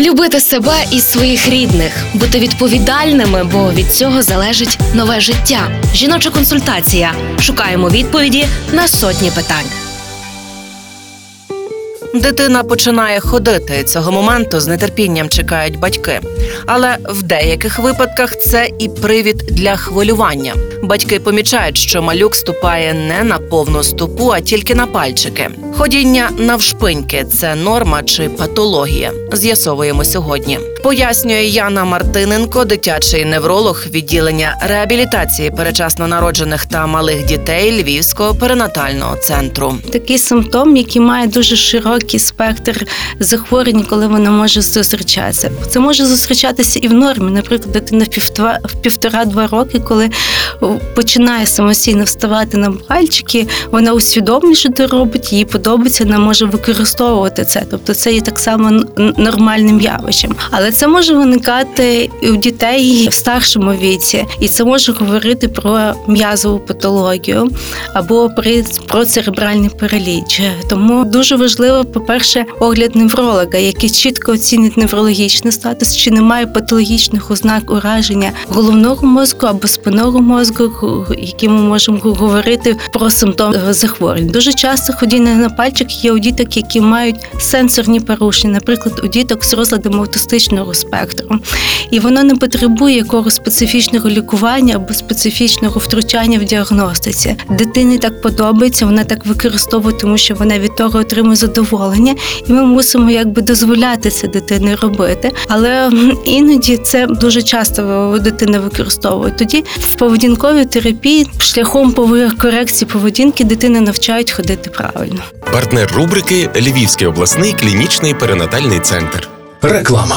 Любити себе і своїх рідних, бути відповідальними, бо від цього залежить нове життя. Жіноча консультація. Шукаємо відповіді на сотні питань. Дитина починає ходити. Цього моменту з нетерпінням чекають батьки. Але в деяких випадках це і привід для хвилювання. Батьки помічають, що малюк ступає не на повну ступу, а тільки на пальчики. Ходіння навшпиньки це норма чи патологія. З'ясовуємо сьогодні. Пояснює Яна Мартиненко, дитячий невролог відділення реабілітації перечасно народжених та малих дітей Львівського перинатального центру. такий симптом, який має дуже широкий спектр захворювань, коли вона може зустрічатися. Це може зустрічатися і в нормі. Наприклад, дитина в півтора в півтора-два роки, коли починає самостійно вставати на пальчики, вона усвідомлює, що це робить, їй подобається, вона може використовувати це. Тобто це є так само нормальним явищем. Але це може виникати і у дітей в старшому віці, і це може говорити про м'язову патологію або при про церебральний параліч. Тому дуже важливо, по-перше, огляд невролога, який чітко оцінить неврологічний статус, чи немає патологічних ознак ураження головного мозку або спинного мозку, які ми можемо говорити про симптоми захворювань. Дуже часто ходіння на пальчик є у діток, які мають сенсорні порушення, наприклад, у діток з розладом аутистичного спектру, і воно не потребує якогось специфічного лікування або специфічного втручання в діагностиці. Дитині так подобається, вона так використовує, тому що вона від того отримує задоволення, і ми мусимо якби дозволяти це дитині робити. Але іноді це дуже часто дитина використовує. Тоді в поведінковій терапії шляхом корекції поведінки дитини навчають ходити правильно. Партнер рубрики Львівський обласний клінічний перинатальний центр. Реклама.